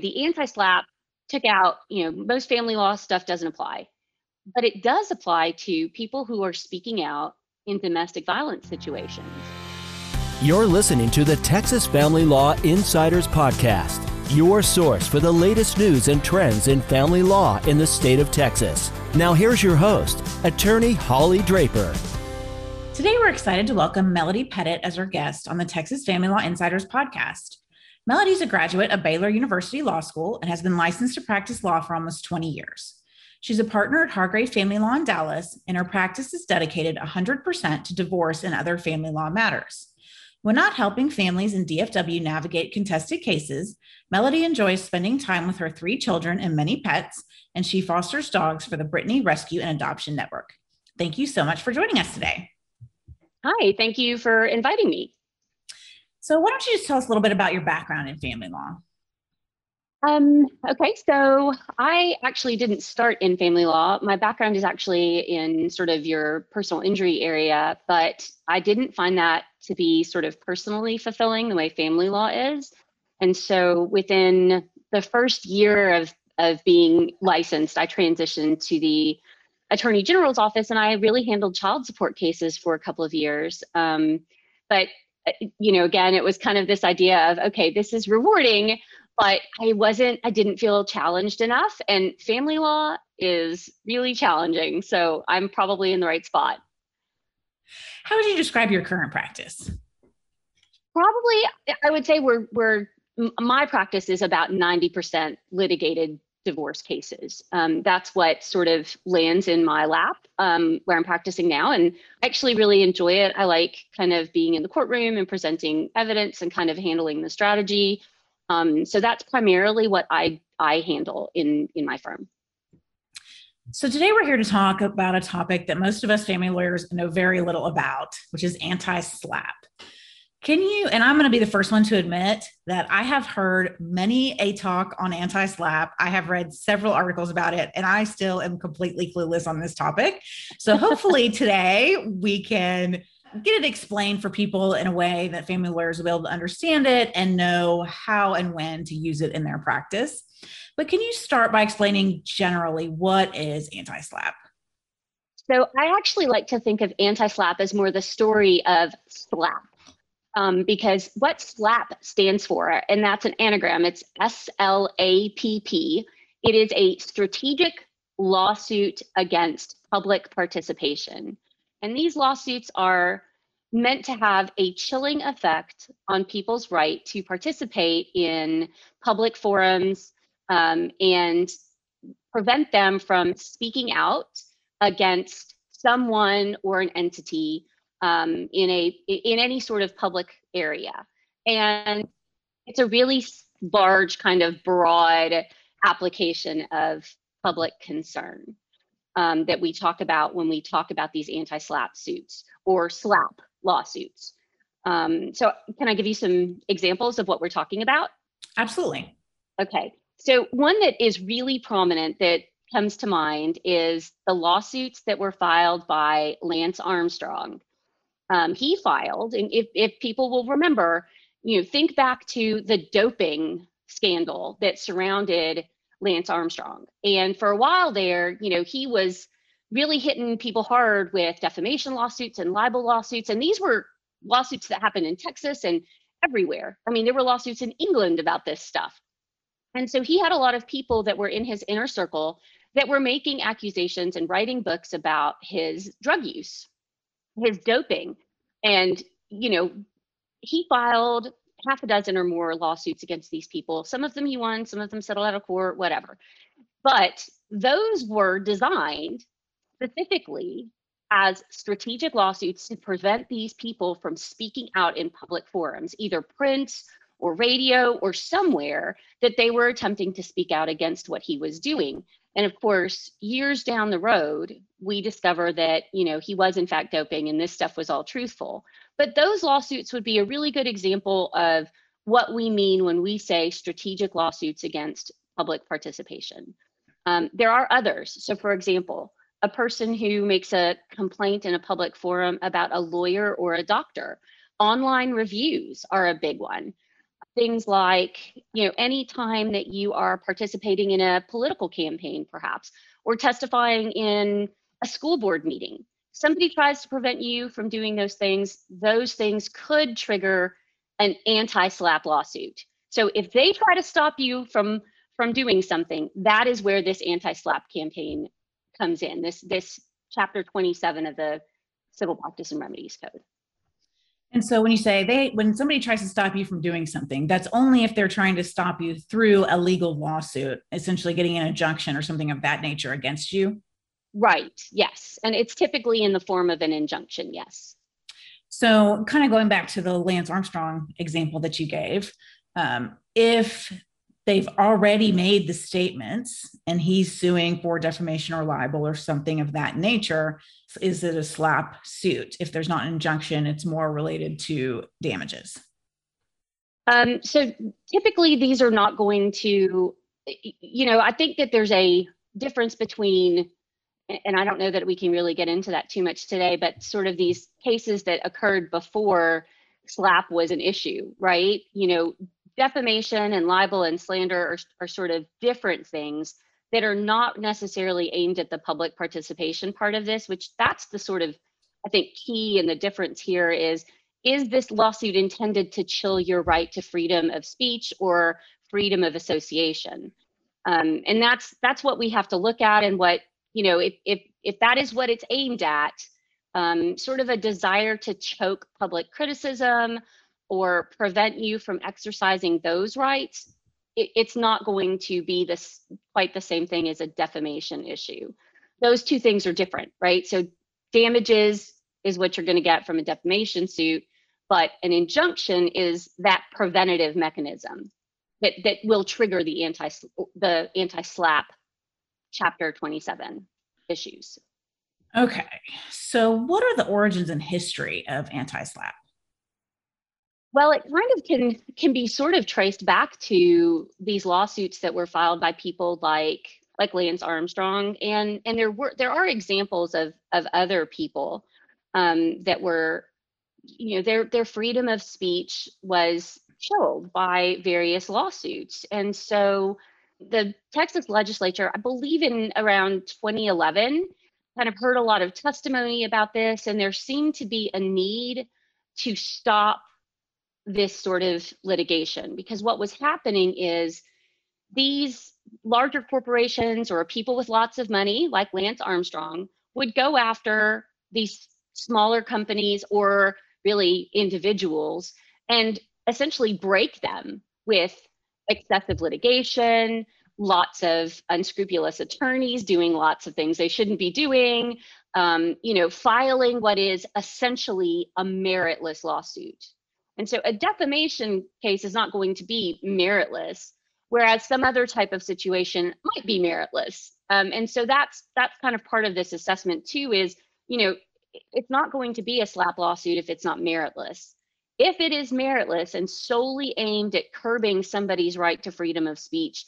The anti-slap took out, you know, most family law stuff doesn't apply, but it does apply to people who are speaking out in domestic violence situations. You're listening to the Texas Family Law Insiders Podcast, your source for the latest news and trends in family law in the state of Texas. Now, here's your host, Attorney Holly Draper. Today, we're excited to welcome Melody Pettit as our guest on the Texas Family Law Insiders Podcast. Melody is a graduate of Baylor University Law School and has been licensed to practice law for almost 20 years. She's a partner at Hargrave Family Law in Dallas, and her practice is dedicated 100% to divorce and other family law matters. When not helping families in DFW navigate contested cases, Melody enjoys spending time with her three children and many pets, and she fosters dogs for the Brittany Rescue and Adoption Network. Thank you so much for joining us today. Hi, thank you for inviting me. So, why don't you just tell us a little bit about your background in family law? Um, okay, so I actually didn't start in family law. My background is actually in sort of your personal injury area, but I didn't find that to be sort of personally fulfilling the way family law is. And so within the first year of, of being licensed, I transitioned to the attorney general's office and I really handled child support cases for a couple of years. Um, but Uh, you know, again, it was kind of this idea of, okay, this is rewarding, but I wasn't, I didn't feel challenged enough. And family law is really challenging. So I'm probably in the right spot. How would you describe your current practice? Probably, I would say we're, we're, my practice is about 90% litigated divorce cases. Um, that's what sort of lands in my lap um, where I'm practicing now. And I actually really enjoy it. I like kind of being in the courtroom and presenting evidence and kind of handling the strategy. Um, so that's primarily what I, I handle in, in my firm. So today we're here to talk about a topic that most of us family lawyers know very little about, which is anti-SLAPP. Can you, and I'm going to be the first one to admit that I have heard many a talk on anti slap. I have read several articles about it, and I still am completely clueless on this topic. So hopefully today we can get it explained for people in a way that family lawyers will be able to understand it and know how and when to use it in their practice. But can you start by explaining generally what is anti slap? So I actually like to think of anti slap as more the story of SLAPP um, because what SLAPP stands for, and that's an anagram, it's S L A P P. It is a strategic lawsuit against public participation. And these lawsuits are meant to have a chilling effect on people's right to participate in public forums um, and prevent them from speaking out against someone or an entity um, in a in any sort of public area. And it's a really large kind of broad application of public concern um, that we talk about when we talk about these anti-slap suits or slap lawsuits. Um, so can i give you some examples of what we're talking about? Absolutely. Okay. So one that is really prominent that comes to mind is the lawsuits that were filed by lance armstrong um, he filed. And if, if people will remember, you know, think back to the doping scandal that surrounded Lance Armstrong. And for a while there, you know, he was really hitting people hard with defamation lawsuits and libel lawsuits. And these were lawsuits that happened in Texas and everywhere. I mean, there were lawsuits in England about this stuff. And so he had a lot of people that were in his inner circle that were making accusations and writing books about his drug use his doping. And, you know, he filed half a dozen or more lawsuits against these people. Some of them he won, some of them settled out of court, whatever. But those were designed specifically as strategic lawsuits to prevent these people from speaking out in public forums, either print or radio or somewhere that they were attempting to speak out against what he was doing. And of course, years down the road, we discover that, you know, he was in fact doping and this stuff was all truthful. But those lawsuits would be a really good example of what we mean when we say strategic lawsuits against public participation. Um, there are others. So for example, a person who makes a complaint in a public forum about a lawyer or a doctor. Online reviews are a big one. Things like, you know, any time that you are participating in a political campaign, perhaps, or testifying in a school board meeting. Somebody tries to prevent you from doing those things, those things could trigger an anti-slap lawsuit. So if they try to stop you from from doing something, that is where this anti-slap campaign comes in. This this chapter 27 of the Civil Practice and Remedies Code. And so when you say they when somebody tries to stop you from doing something, that's only if they're trying to stop you through a legal lawsuit, essentially getting an injunction or something of that nature against you. Right. Yes. And it's typically in the form of an injunction. Yes. So, kind of going back to the Lance Armstrong example that you gave, um, if they've already made the statements and he's suing for defamation or libel or something of that nature, is it a slap suit? If there's not an injunction, it's more related to damages. Um, so typically, these are not going to, you know, I think that there's a difference between, and I don't know that we can really get into that too much today, but sort of these cases that occurred before slap was an issue, right? You know, defamation and libel and slander are, are sort of different things that are not necessarily aimed at the public participation part of this, which that's the sort of, I think, key and the difference here is, is this lawsuit intended to chill your right to freedom of speech or freedom of association? Um, and that's that's what we have to look at and what, you know, if, if, if that is what it's aimed at, um, sort of a desire to choke public criticism or prevent you from exercising those rights, it, it's not going to be this quite the same thing as a defamation issue. Those two things are different, right? So damages is what you're going to get from a defamation suit, but an injunction is that preventative mechanism that that will trigger the anti the anti SLAPP chapter 27 issues. Okay. So what are the origins and history of anti SLAPP? Well, it kind of can can be sort of traced back to these lawsuits that were filed by people like like Lance Armstrong, and and there were there are examples of of other people um, that were, you know, their their freedom of speech was chilled by various lawsuits, and so the Texas legislature, I believe in around 2011, kind of heard a lot of testimony about this, and there seemed to be a need to stop this sort of litigation because what was happening is these larger corporations or people with lots of money like Lance Armstrong would go after these smaller companies or really individuals and essentially break them with excessive litigation, lots of unscrupulous attorneys doing lots of things they shouldn't be doing, um, you know, filing what is essentially a meritless lawsuit. And so a defamation case is not going to be meritless, whereas some other type of situation might be meritless. Um, and so that's that's kind of part of this assessment too. Is you know it's not going to be a slap lawsuit if it's not meritless. If it is meritless and solely aimed at curbing somebody's right to freedom of speech,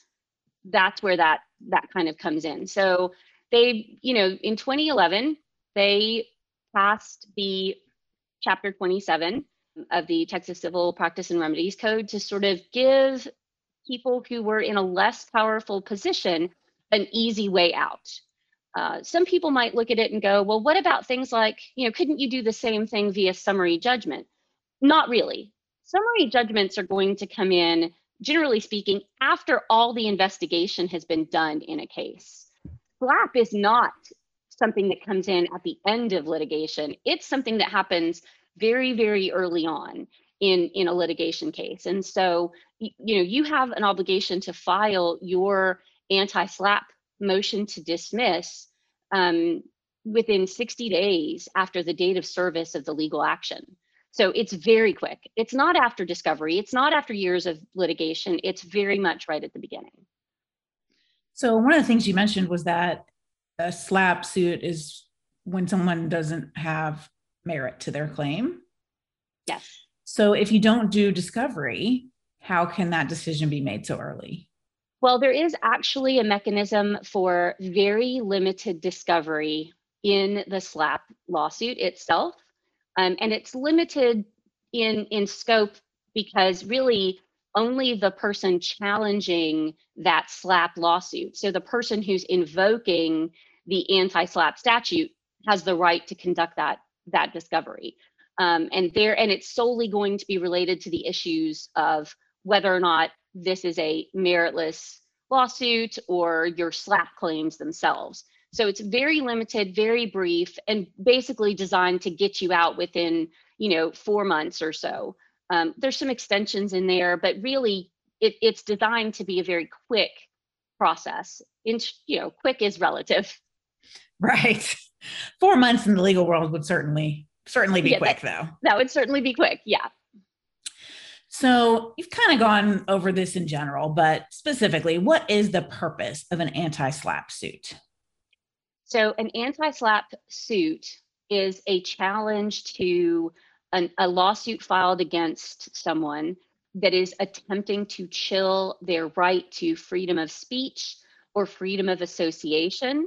that's where that that kind of comes in. So they, you know, in 2011, they passed the chapter 27 of the Texas Civil Practice and Remedies Code to sort of give people who were in a less powerful position an easy way out. Uh, some people might look at it and go, well, what about things like, you know, couldn't you do the same thing via summary judgment? Not really. Summary judgments are going to come in, generally speaking, after all the investigation has been done in a case. SLAPP is not something that comes in at the end of litigation. It's something that happens very, very early on in, in a litigation case. And so, you know, you have an obligation to file your anti-SLAPP motion to dismiss um, within 60 days after the date of service of the legal action. So it's very quick. It's not after discovery. It's not after years of litigation. It's very much right at the beginning. So one of the things you mentioned was that a slap suit is when someone doesn't have merit to their claim. Yes. So if you don't do discovery, how can that decision be made so early? Well, there is actually a mechanism for very limited discovery in the SLAPP lawsuit itself. Um, and it's limited in, in scope because really only the person challenging that slap lawsuit, so the person who's invoking the anti-slap statute has the right to conduct that that discovery. Um, and there and it's solely going to be related to the issues of whether or not this is a meritless lawsuit or your slap claims themselves. So it's very limited, very brief, and basically designed to get you out within, you know, four months or so. Um, there's some extensions in there, but really it, it's designed to be a very quick process. In, you know, quick is relative. Right. Four months in the legal world would certainly certainly be yeah, quick that, though. That would certainly be quick. Yeah. So you've kind of gone over this in general, but specifically, what is the purpose of an anti-slap suit? So an anti-slap suit is a challenge to an, a lawsuit filed against someone that is attempting to chill their right to freedom of speech or freedom of association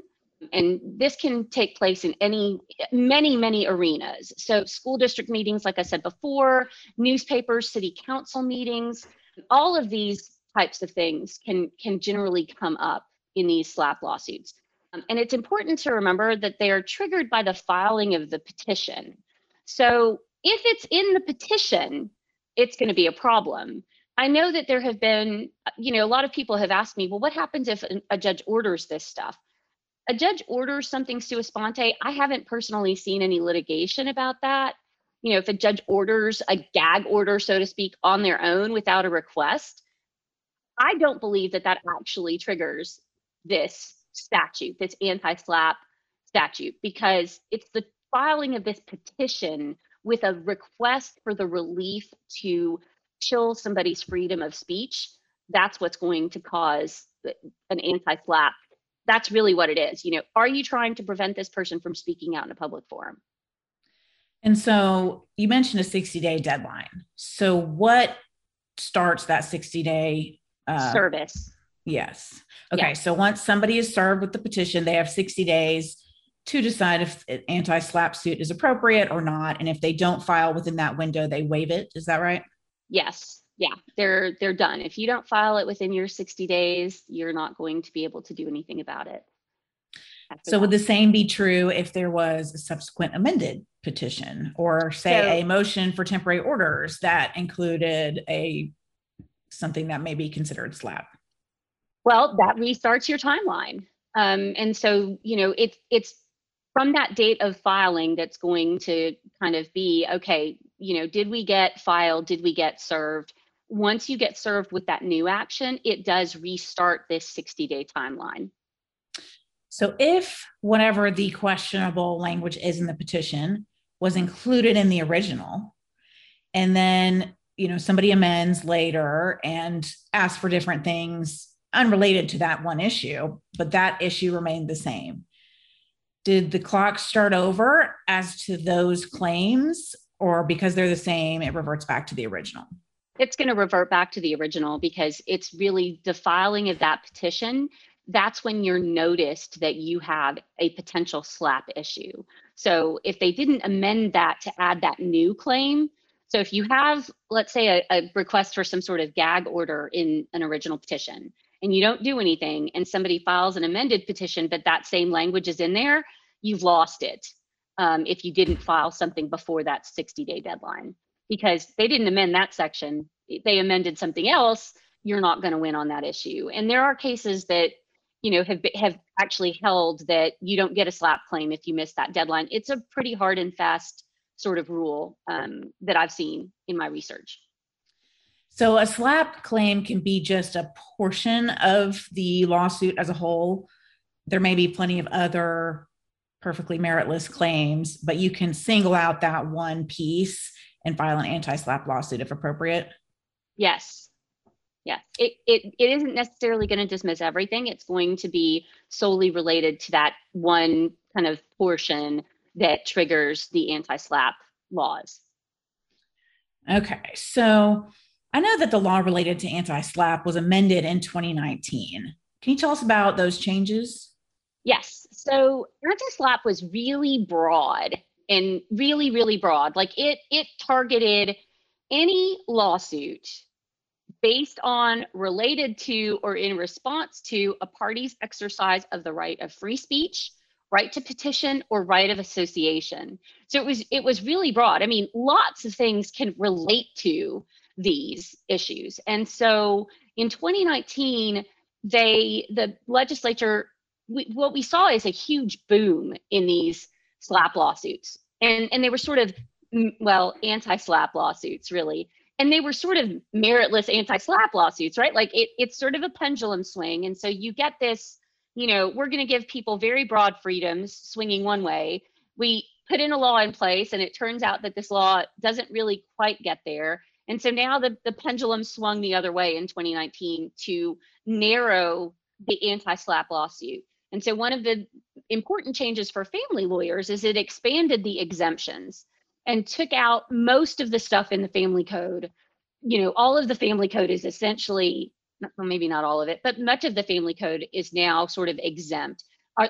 and this can take place in any many many arenas. So school district meetings like i said before newspapers city council meetings all of these types of things can can generally come up in these slap lawsuits. Um, and it's important to remember that they are triggered by the filing of the petition. So if it's in the petition it's going to be a problem. I know that there have been, you know, a lot of people have asked me, well, what happens if a judge orders this stuff? A judge orders something sua sponte, I haven't personally seen any litigation about that. You know, if a judge orders a gag order, so to speak, on their own without a request, I don't believe that that actually triggers this statute, this anti slap statute, because it's the filing of this petition with a request for the relief to chill somebody's freedom of speech. That's what's going to cause an anti slap that's really what it is. You know, are you trying to prevent this person from speaking out in a public forum? And so you mentioned a 60 day deadline. So what starts that 60 day uh, service? Yes. Okay. Yeah. So once somebody is served with the petition, they have 60 days to decide if anti slap suit is appropriate or not. And if they don't file within that window, they waive it. Is that right? Yes yeah, they're they're done. If you don't file it within your 60 days, you're not going to be able to do anything about it. So that. would the same be true if there was a subsequent amended petition or say so, a motion for temporary orders that included a something that may be considered slap? Well, that restarts your timeline. Um, and so, you know, it's it's from that date of filing that's going to kind of be okay, you know, did we get filed? Did we get served? Once you get served with that new action, it does restart this 60 day timeline. So if whatever the questionable language is in the petition was included in the original, and then you know somebody amends later and asks for different things unrelated to that one issue, but that issue remained the same. Did the clock start over as to those claims, or because they're the same, it reverts back to the original? It's going to revert back to the original because it's really the filing of that petition. That's when you're noticed that you have a potential slap issue. So if they didn't amend that to add that new claim so if you have let's say a, a request for some sort of gag order in an original petition and you don't do anything and somebody files an amended petition but that same language is in there you've lost it um, if you didn't file something before that 60 day deadline because they didn't amend that section. They amended something else. You're not going to win on that issue. And there are cases that, you know, have have actually held that you don't get a slap claim if you miss that deadline. It's a pretty hard and fast sort of rule um, that I've seen in my research. So a slap claim can be just a portion of the lawsuit as a whole. There may be plenty of other perfectly meritless claims, but you can single out that one piece and file an anti-slap lawsuit if appropriate? Yes. Yeah. It it, it isn't necessarily going to dismiss everything. It's going to be solely related to that one kind of portion that triggers the anti-slap laws. Okay. So I know that the law related to anti-slap was amended in 2019. Can you tell us about those changes? Yes. So anti-slap was really broad and really really broad like it it targeted any lawsuit based on, related to, or in response to a party's exercise of the right of free speech, right to petition, or right of association. So it was it was really broad. I mean, lots of things can relate to these issues. And so in 2019, they the legislature we, what we saw is a huge boom in these slap lawsuits. And and they were sort of well anti-slap lawsuits really. And they were sort of meritless anti-slap lawsuits right? Like it, it's sort of a pendulum swing. And so you get this you know we're going to give people very broad freedoms swinging one way. We put in a law in place and it turns out that this law doesn't really quite get there. And so now the, the pendulum swung the other way in 2019 to narrow the anti-slap lawsuit. And so one of the important changes for family lawyers is it expanded the exemptions and took out most of the stuff in the family code. You know, all of the family code is essentially, well, maybe not all of it, but much of the family code is now sort of exempt.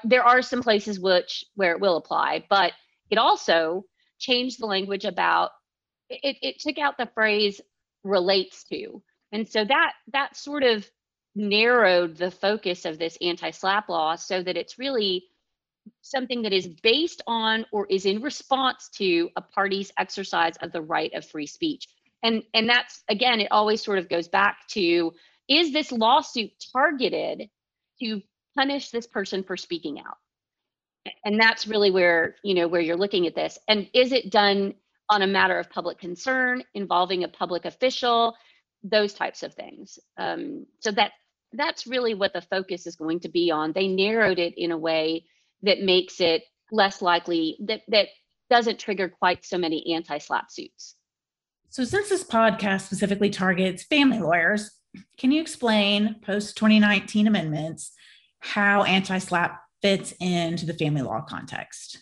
There are some places which where it will apply, but it also changed the language about it, it took out the phrase relates to. And so that that sort of narrowed the focus of this anti-slap law so that it's really something that is based on or is in response to a party's exercise of the right of free speech. And and that's again it always sort of goes back to is this lawsuit targeted to punish this person for speaking out? And that's really where, you know, where you're looking at this. And is it done on a matter of public concern involving a public official? Those types of things. Um, so that that's really what the focus is going to be on. They narrowed it in a way that makes it less likely that that doesn't trigger quite so many anti-slap suits. So since this podcast specifically targets family lawyers, can you explain post 2019 amendments how anti-slap fits into the family law context?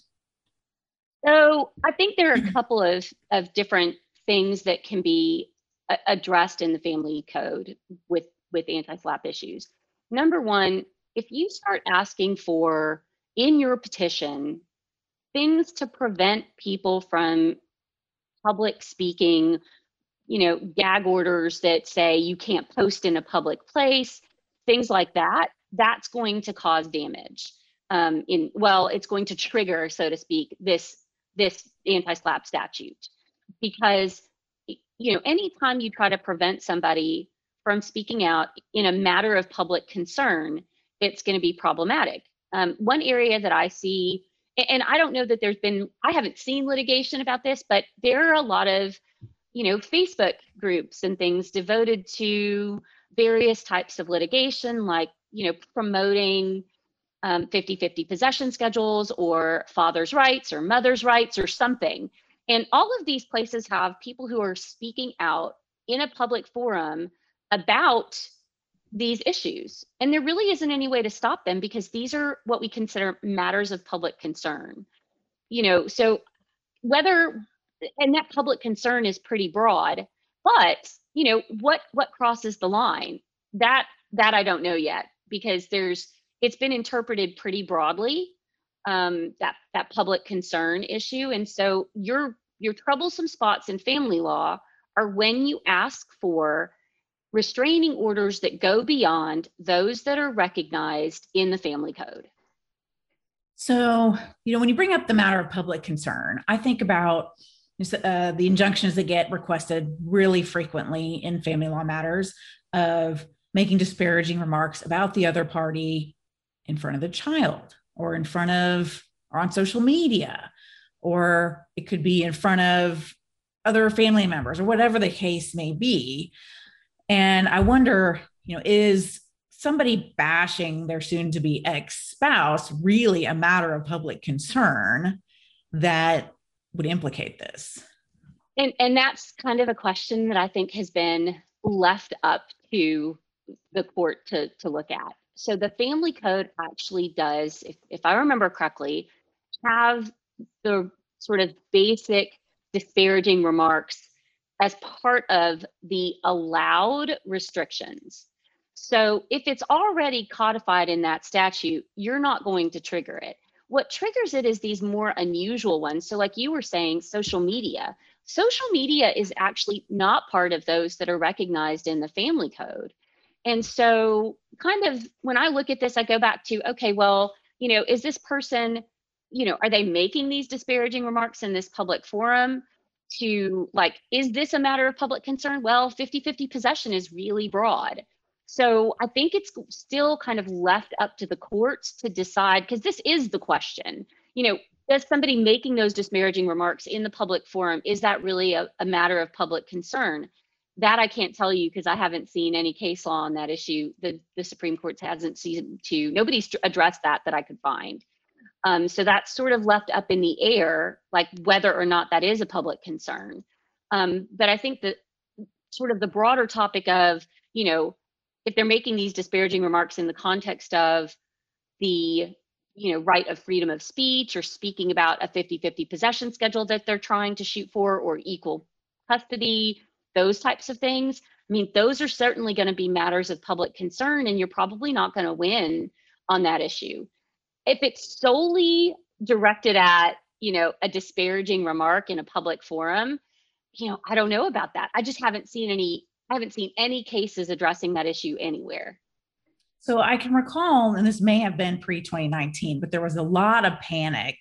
So I think there are a couple of, of different things that can be uh, addressed in the family code with with anti-slap issues. Number one, if you start asking for in your petition things to prevent people from public speaking, you know, gag orders that say you can't post in a public place, things like that, that's going to cause damage. Um, in well, it's going to trigger, so to speak, this this anti-slap statute because you know anytime you try to prevent somebody from speaking out in a matter of public concern, it's going to be problematic. Um, one area that I see, and I don't know that there's been, I haven't seen litigation about this, but there are a lot of, you know, Facebook groups and things devoted to various types of litigation, like, you know, promoting um, 50 50 possession schedules or father's rights or mother's rights or something. And all of these places have people who are speaking out in a public forum about these issues. And there really isn't any way to stop them because these are what we consider matters of public concern. You know, so whether and that public concern is pretty broad, but you know, what what crosses the line? That that I don't know yet because there's it's been interpreted pretty broadly um, that that public concern issue, and so your your troublesome spots in family law are when you ask for restraining orders that go beyond those that are recognized in the family code. So, you know, when you bring up the matter of public concern, I think about uh, the injunctions that get requested really frequently in family law matters of making disparaging remarks about the other party in front of the child or in front of or on social media or it could be in front of other family members or whatever the case may be and I wonder, you know, is somebody bashing their soon to be ex spouse really a matter of public concern that would implicate this? And, and that's kind of a question that I think has been left up to the court to, to look at. So the family code actually does, if, if I remember correctly, have the sort of basic disparaging remarks as part of the allowed restrictions. So if it's already codified in that statute, you're not going to trigger it. What triggers it is these more unusual ones. So, like you were saying, social media. social media is actually not part of those that are recognized in the family code. And so, kind of when I look at this, I go back to okay, well, you know, is this person, you know, are they making these disparaging remarks in this public forum? To like, is this a matter of public concern? Well, 50 50 possession is really broad. So I think it's still kind of left up to the courts to decide, because this is the question. You know, does somebody making those disparaging remarks in the public forum, is that really a, a matter of public concern? That I can't tell you because I haven't seen any case law on that issue. The, the Supreme Court hasn't seen to, nobody's addressed that that I could find. Um, so that's sort of left up in the air, like whether or not that is a public concern. Um, but I think that sort of the broader topic of, you know, if they're making these disparaging remarks in the context of the you know right of freedom of speech or speaking about a 50-50 possession schedule that they're trying to shoot for or equal custody those types of things i mean those are certainly going to be matters of public concern and you're probably not going to win on that issue if it's solely directed at you know a disparaging remark in a public forum you know i don't know about that i just haven't seen any I haven't seen any cases addressing that issue anywhere. So I can recall, and this may have been pre 2019, but there was a lot of panic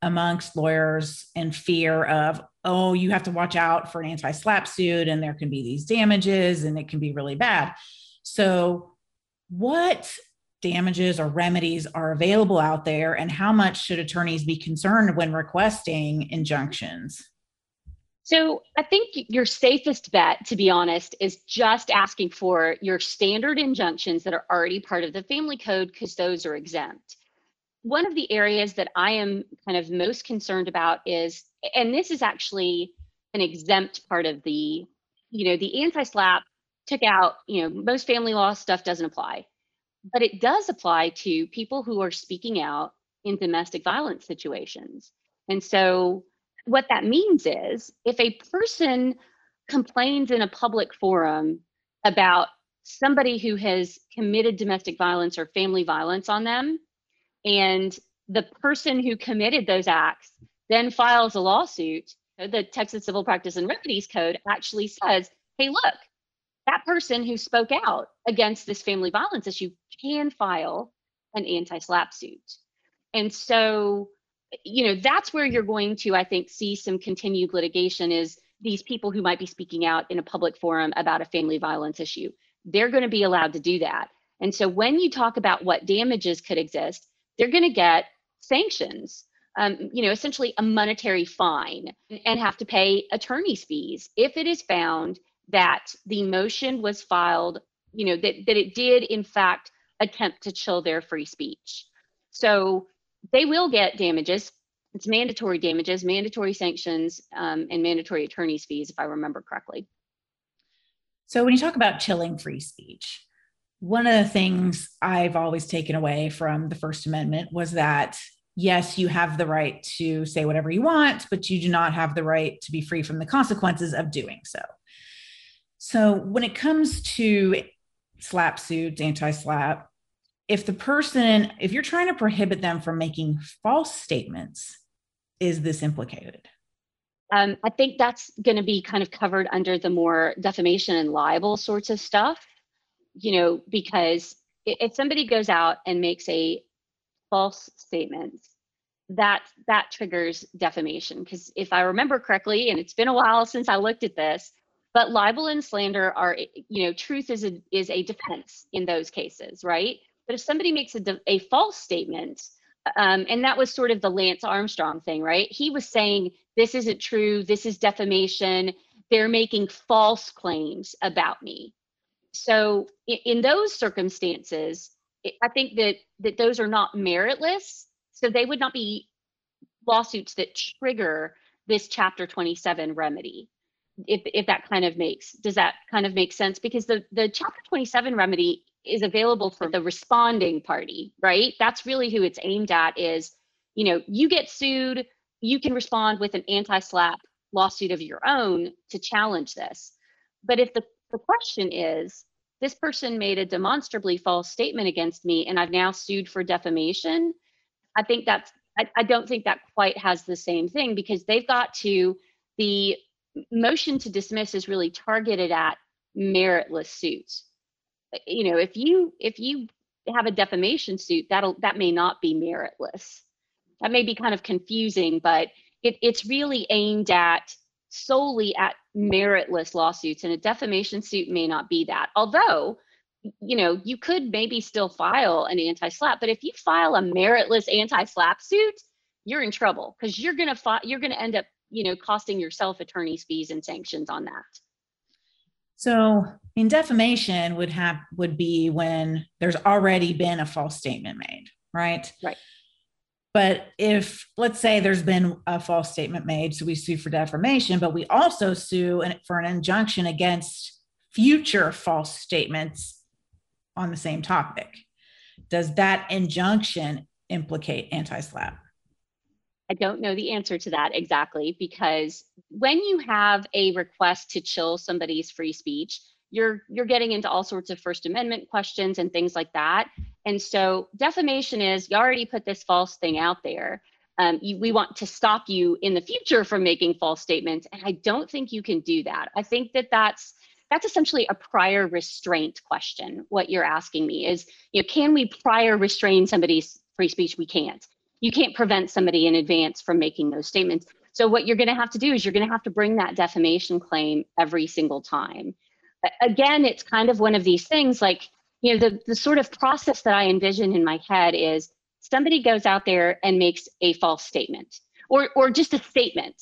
amongst lawyers and fear of, oh, you have to watch out for an anti-slap suit and there can be these damages and it can be really bad. So, what damages or remedies are available out there, and how much should attorneys be concerned when requesting injunctions? So I think your safest bet, to be honest, is just asking for your standard injunctions that are already part of the family code because those are exempt. One of the areas that I am kind of most concerned about is, and this is actually an exempt part of the, you know, the anti slap took out, you know, most family law stuff doesn't apply, but it does apply to people who are speaking out in domestic violence situations. And so what that means is if a person complains in a public forum about somebody who has committed domestic violence or family violence on them, and the person who committed those acts then files a lawsuit, the Texas Civil Practice and Remedies Code actually says, hey, look, that person who spoke out against this family violence issue can file an anti-slap suit. And so you know that's where you're going to i think see some continued litigation is these people who might be speaking out in a public forum about a family violence issue they're going to be allowed to do that and so when you talk about what damages could exist they're going to get sanctions um, you know essentially a monetary fine and have to pay attorney's fees if it is found that the motion was filed you know that, that it did in fact attempt to chill their free speech so they will get damages. It's mandatory damages, mandatory sanctions, um, and mandatory attorney's fees, if I remember correctly. So, when you talk about chilling free speech, one of the things I've always taken away from the First Amendment was that yes, you have the right to say whatever you want, but you do not have the right to be free from the consequences of doing so. So, when it comes to SLAPP suits, anti slap, if the person, if you're trying to prohibit them from making false statements, is this implicated? Um, I think that's going to be kind of covered under the more defamation and libel sorts of stuff, you know, because if somebody goes out and makes a false statement, that that triggers defamation. Because if I remember correctly, and it's been a while since I looked at this, but libel and slander are, you know, truth is a is a defense in those cases, right? But if somebody makes a, a false statement, um, and that was sort of the Lance Armstrong thing, right? He was saying, this isn't true, this is defamation, they're making false claims about me. So in, in those circumstances, I think that that those are not meritless. So they would not be lawsuits that trigger this chapter 27 remedy if if that kind of makes does that kind of make sense because the the chapter 27 remedy is available for the responding party, right? That's really who it's aimed at is, you know, you get sued, you can respond with an anti-slap lawsuit of your own to challenge this. But if the, the question is, this person made a demonstrably false statement against me and I've now sued for defamation, I think that's I, I don't think that quite has the same thing because they've got to the motion to dismiss is really targeted at meritless suits. Uh, You know, if you if you have a defamation suit, that'll that may not be meritless. That may be kind of confusing, but it, it's really aimed at solely at meritless lawsuits, and a defamation suit may not be that. Although, you know, you could maybe still file an anti-slap, but if you file a meritless anti-slap suit, you're in trouble because you're gonna fi- you're gonna end up, you know, costing yourself attorney's fees and sanctions on that. So in defamation would have would be when there's already been a false statement made, right? Right. But if let's say there's been a false statement made, so we sue for defamation, but we also sue for an injunction against future false statements on the same topic. Does that injunction implicate anti-SLAPP? I don't know the answer to that exactly because when you have a request to chill somebody's free speech, you're you're getting into all sorts of First Amendment questions and things like that. And so defamation is you already put this false thing out there. Um, you, we want to stop you in the future from making false statements, and I don't think you can do that. I think that that's that's essentially a prior restraint question. What you're asking me is, you know, can we prior restrain somebody's free speech? We can't you can't prevent somebody in advance from making those statements. So what you're going to have to do is you're going to have to bring that defamation claim every single time. Again, it's kind of one of these things like, you know, the, the sort of process that I envision in my head is somebody goes out there and makes a false statement or, or just a statement,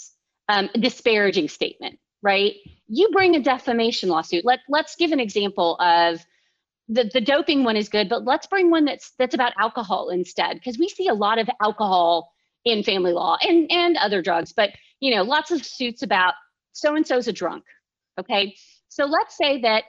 um, a disparaging statement, right? You bring a defamation lawsuit. Let, let's give an example of the, the doping one is good, but let's bring one that's that's about alcohol instead, because we see a lot of alcohol in family law and and other drugs, but you know, lots of suits about so and so's a drunk. Okay, so let's say that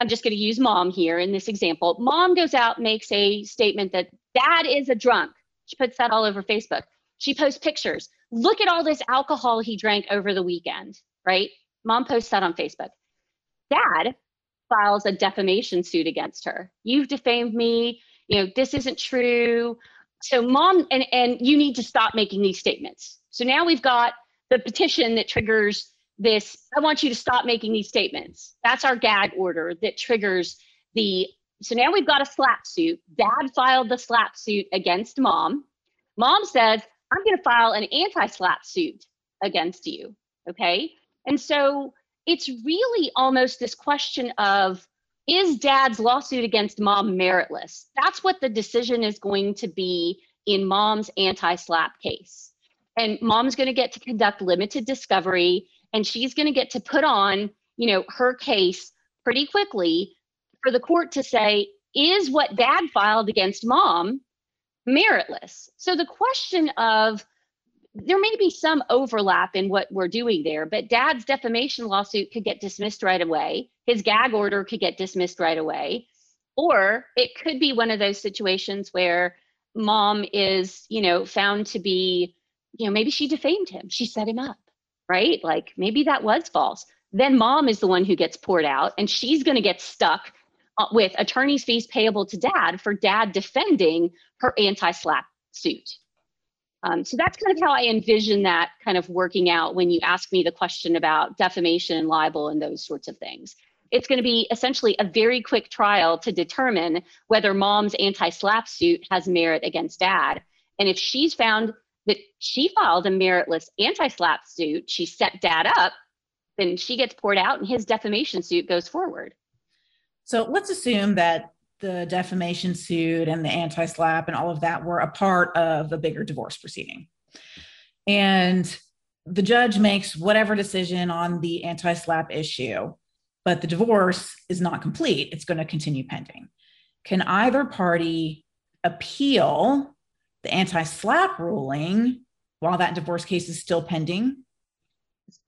I'm just going to use mom here in this example. Mom goes out, makes a statement that dad is a drunk. She puts that all over Facebook. She posts pictures. Look at all this alcohol he drank over the weekend, right? Mom posts that on Facebook. Dad files a defamation suit against her. You've defamed me. You know, this isn't true. So mom and and you need to stop making these statements. So now we've got the petition that triggers this I want you to stop making these statements. That's our gag order that triggers the so now we've got a slap suit. Dad filed the slap suit against mom. Mom says, I'm going to file an anti slap suit against you. Okay. And so it's really almost this question of is dad's lawsuit against mom meritless? That's what the decision is going to be in mom's anti slap case. And mom's going to get to conduct limited discovery and she's going to get to put on, you know, her case pretty quickly for the court to say, is what dad filed against mom meritless? So the question of there may be some overlap in what we're doing there, but dad's defamation lawsuit could get dismissed right away. His gag order could get dismissed right away. Or it could be one of those situations where mom is, you know, found to be, you know, maybe she defamed him. She set him up, right? Like maybe that was false. Then mom is the one who gets poured out and she's going to get stuck uh, with attorney's fees payable to dad for dad defending her anti slap suit. Um, so that's kind of how I envision that kind of working out when you ask me the question about defamation and libel and those sorts of things. It's going to be essentially a very quick trial to determine whether mom's anti slap suit has merit against dad. And if she's found that she filed a meritless anti slap suit, she set dad up, then she gets poured out and his defamation suit goes forward. So let's assume that the defamation suit and the anti slap and all of that were a part of a bigger divorce proceeding. And the judge makes whatever decision on the anti slap issue, but the divorce is not complete. It's going to continue pending. Can either party appeal the anti slap ruling while that divorce case is still pending?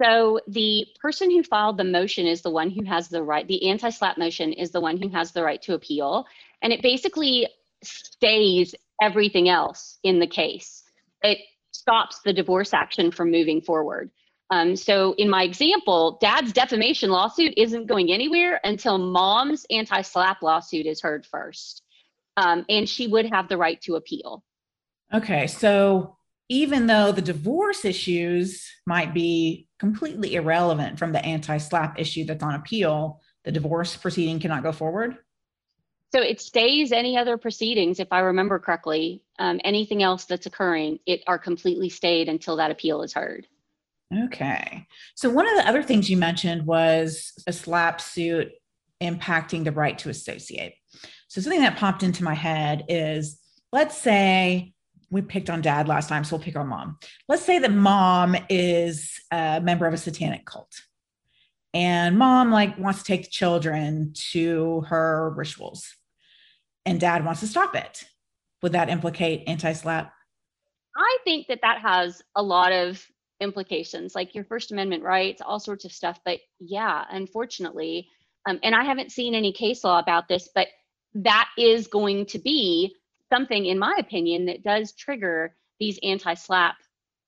So the person who filed the motion is the one who has the right, the anti-slap motion is the one who has the right to appeal. And it basically stays everything else in the case. It stops the divorce action from moving forward. Um, so in my example, dad's defamation lawsuit isn't going anywhere until mom's anti-slap lawsuit is heard first. Um, and she would have the right to appeal. Okay, so even though the divorce issues might be completely irrelevant from the anti slap issue that's on appeal, the divorce proceeding cannot go forward? So it stays any other proceedings, if I remember correctly. Um, anything else that's occurring, it are completely stayed until that appeal is heard. Okay. So one of the other things you mentioned was a slap suit impacting the right to associate. So something that popped into my head is let's say we picked on dad last time, so we'll pick on mom. Let's say that mom is a member of a satanic cult. And mom like wants to take the children to her rituals and dad wants to stop it. Would that implicate anti-SLAPP I think that that has a lot of implications, like your First Amendment rights, all sorts of stuff. But yeah, unfortunately, um, and I haven't seen any case law about this, but that is going to be something, in my opinion, that does trigger these anti-SLAPP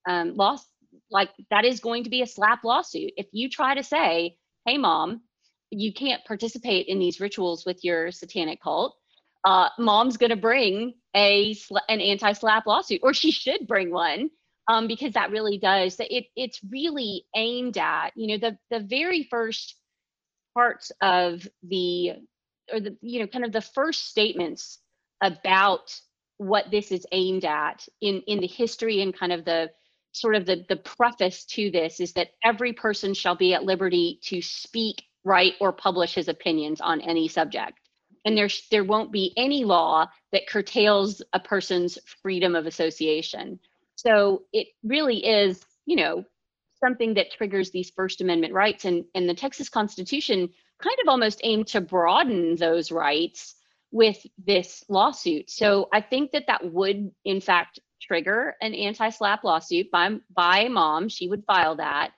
um, laws. Like that is going to be a SLAPP lawsuit. If you try to say, "Hey, mom, you can't participate in these rituals with your satanic cult," uh, mom's going to bring a an anti-SLAPP lawsuit, or she should bring one, um, because that really does. It it's really aimed at you know the the very first parts of the or the you know kind of the first statements about what this is aimed at in in the history and kind of the sort of the the preface to this is that every person shall be at liberty to speak write or publish his opinions on any subject. And there there won't be any law that curtails a person's freedom of association. So it really is you know something that triggers these first amendment rights. And and the texas constitution kind of almost aimed to broaden those rights with this lawsuit. So i think that that would in fact trigger an anti-SLAPP lawsuit by by mom. She would file that.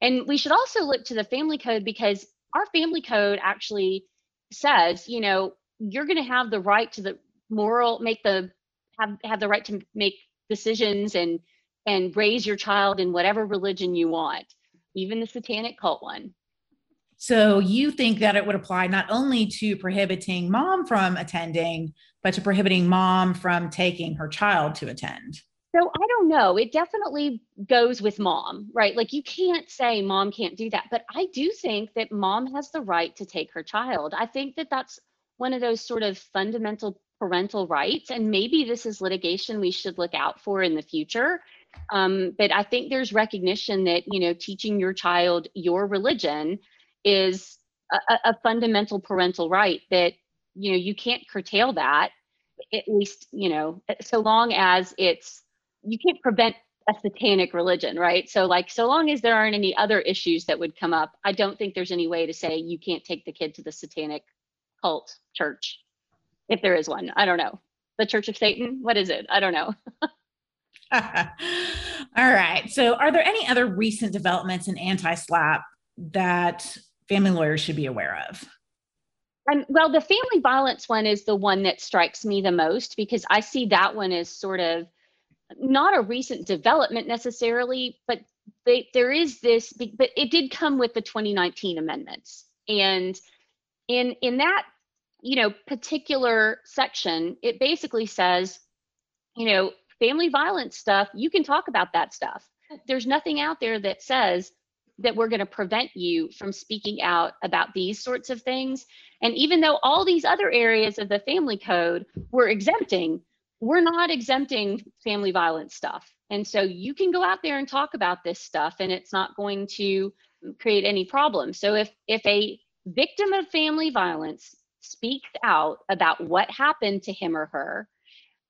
And we should also look to the family code because our family code actually says, you know, you're going to have the right to the moral, make the have have the right to make decisions and and raise your child in whatever religion you want, even the satanic cult one. So you think that it would apply not only to prohibiting mom from attending, but to prohibiting mom from taking her child to attend? So I don't know. It definitely goes with mom, right? Like you can't say mom can't do that, but I do think that mom has the right to take her child. I think that that's one of those sort of fundamental parental rights, and maybe this is litigation we should look out for in the future. Um, but I think there's recognition that you know teaching your child your religion is a, a fundamental parental right that you know you can't curtail that at least you know so long as it's you can't prevent a satanic religion, right? So like so long as there aren't any other issues that would come up, I don't think there's any way to say you can't take the kid to the satanic cult church. If there is one. I don't know. The Church of Satan? What is it? I don't know. All right. So are there any other recent developments in anti-SLAPP that family lawyers should be aware of? Um, well, the family violence one is the one that strikes me the most because I see that one as sort of not a recent development necessarily, but they, there is this, but it did come with the 2019 amendments. And in in that, you know, particular section, it basically says, you know, family violence stuff, you can talk about that stuff. There's nothing out there that says that we're going to prevent you from speaking out about these sorts of things. And even though all these other areas of the family code were exempting, we're not exempting family violence stuff. And so you can go out there and talk about this stuff and it's not going to create any problem. So if if a victim of family violence speaks out about what happened to him or her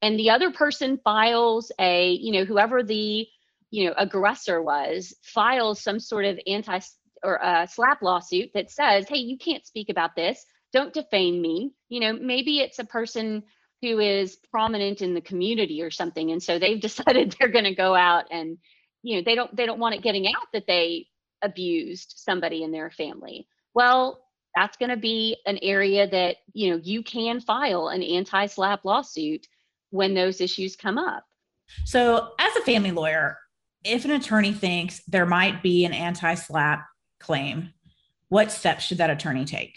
and the other person files a, you know, whoever the, you know, aggressor was, files some sort of anti or uh, a SLAPP lawsuit that says, "Hey, you can't speak about this. Don't defame me." You know, maybe it's a person who is prominent in the community or something and so they've decided they're going to go out and you know they don't they don't want it getting out that they abused somebody in their family well that's going to be an area that you know you can file an anti-SLAPP lawsuit when those issues come up so as a family lawyer if an attorney thinks there might be an anti SLAPP claim what steps should that attorney take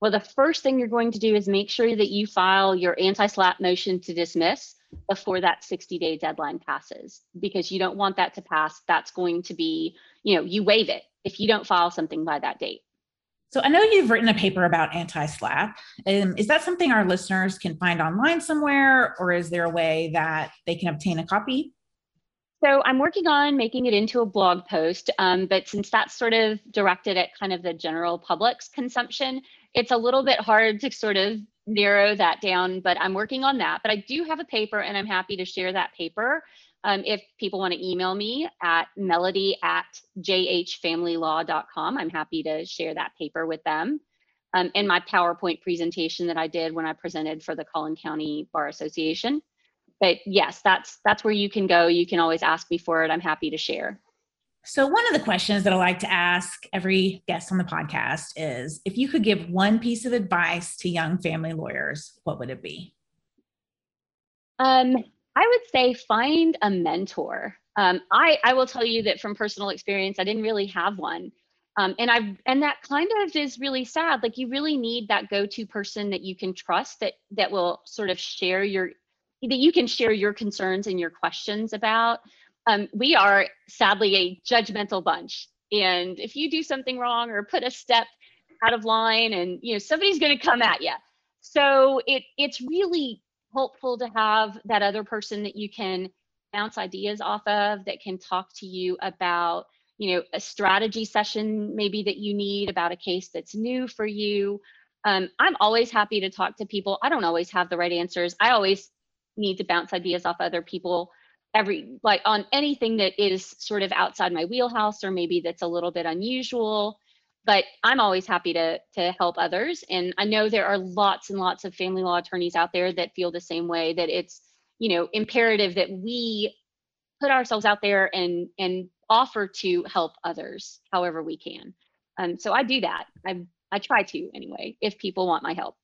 Well, the first thing you're going to do is make sure that you file your anti SLAPP motion to dismiss before that 60 day deadline passes because you don't want that to pass. That's going to be, you know, you waive it if you don't file something by that date. So I know you've written a paper about anti SLAPP. Um, is that something our listeners can find online somewhere, or is there a way that they can obtain a copy? So I'm working on making it into a blog post, um, but since that's sort of directed at kind of the general public's consumption, it's a little bit hard to sort of narrow that down, but I'm working on that. But I do have a paper and I'm happy to share that paper. Um, if people want to email me at melody at jhfamilylaw.com, I'm happy to share that paper with them. Um, and my PowerPoint presentation that I did when I presented for the Collin County Bar Association. But yes, that's that's where you can go. You can always ask me for it. I'm happy to share. So, one of the questions that I like to ask every guest on the podcast is if you could give one piece of advice to young family lawyers, what would it be? Um, I would say find a mentor. Um, I, I will tell you that from personal experience, I didn't really have one. Um, and I and that kind of is really sad. Like you really need that go-to person that you can trust that that will sort of share your that you can share your concerns and your questions about um, we are sadly a judgmental bunch. And if you do something wrong or put a step out of line, and you know somebody's going to come at you, so it it's really helpful to have that other person that you can bounce ideas off of, that can talk to you about you know a strategy session maybe that you need about a case that's new for you. Um, I'm always happy to talk to people. I don't always have the right answers. I always need to bounce ideas off other people every like on anything that is sort of outside my wheelhouse or maybe that's a little bit unusual. But i'm always happy to to help others. And i know there are lots and lots of family law attorneys out there that feel the same way that it's you know imperative that we put ourselves out there and and offer to help others however we can. Um, so i do that. I i try to anyway if people want my help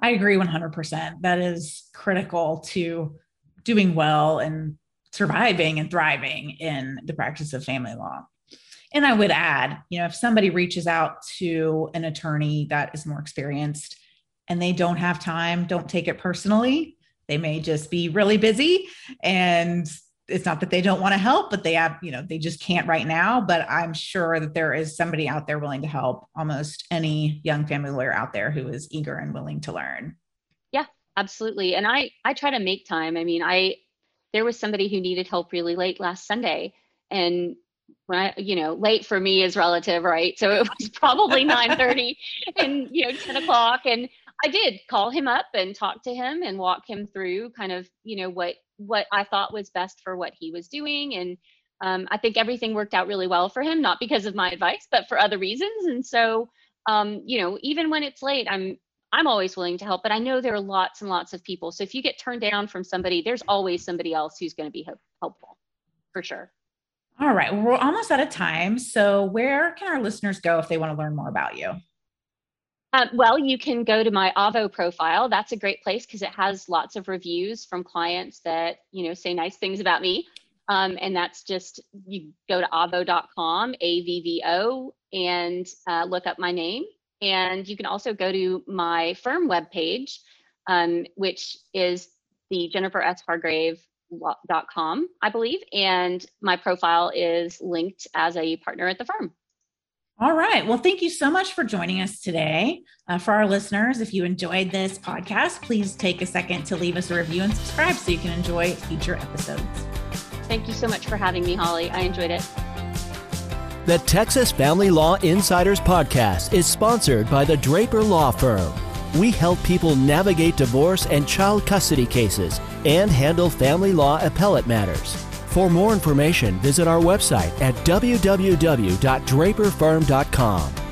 i agree 100% that is critical to doing well and surviving and thriving in the practice of family law. And I would add, you know, if somebody reaches out to an attorney that is more experienced and they don't have time, don't take it personally. They may just be really busy and it's not that they don't want to help, but they have, you know, they just can't right now. But I'm sure that there is somebody out there willing to help almost any young family lawyer out there who is eager and willing to learn Yeah, absolutely and i i try to make time i mean i there was somebody who needed help really late last sunday and when i you know late for me is relative right so it was probably 9 30 and you know 10 o'clock and i did call him up and talk to him and walk him through kind of you know what what i thought was best for what he was doing and um, i think everything worked out really well for him not because of my advice but for other reasons and so um, you know even when it's late i'm I'm always willing to help, but I know there are lots and lots of people. So if you get turned down from somebody, there's always somebody else who's going to be helpful for sure. All right. Well, we're almost out of time. So where can our listeners go if they want to learn more about you? Um, well, you can go to my Avvo profile. That's a great place because it has lots of reviews from clients that, you know, say nice things about me. Um, and that's just, you go to avvo.com, A-V-V-O, and uh, look up my name and you can also go to my firm webpage, um, which is the Jennifer S. Hargrave.com, I believe. And my profile is linked as a partner at the firm. All right. Well, thank you so much for joining us today. Uh, for our listeners, if you enjoyed this podcast, please take a second to leave us a review and subscribe so you can enjoy future episodes. Thank you so much for having me, Holly. I enjoyed it. The Texas Family Law Insiders podcast is sponsored by the Draper Law Firm. We help people navigate divorce and child custody cases and handle family law appellate matters. For more information, visit our website at www.draperfirm.com.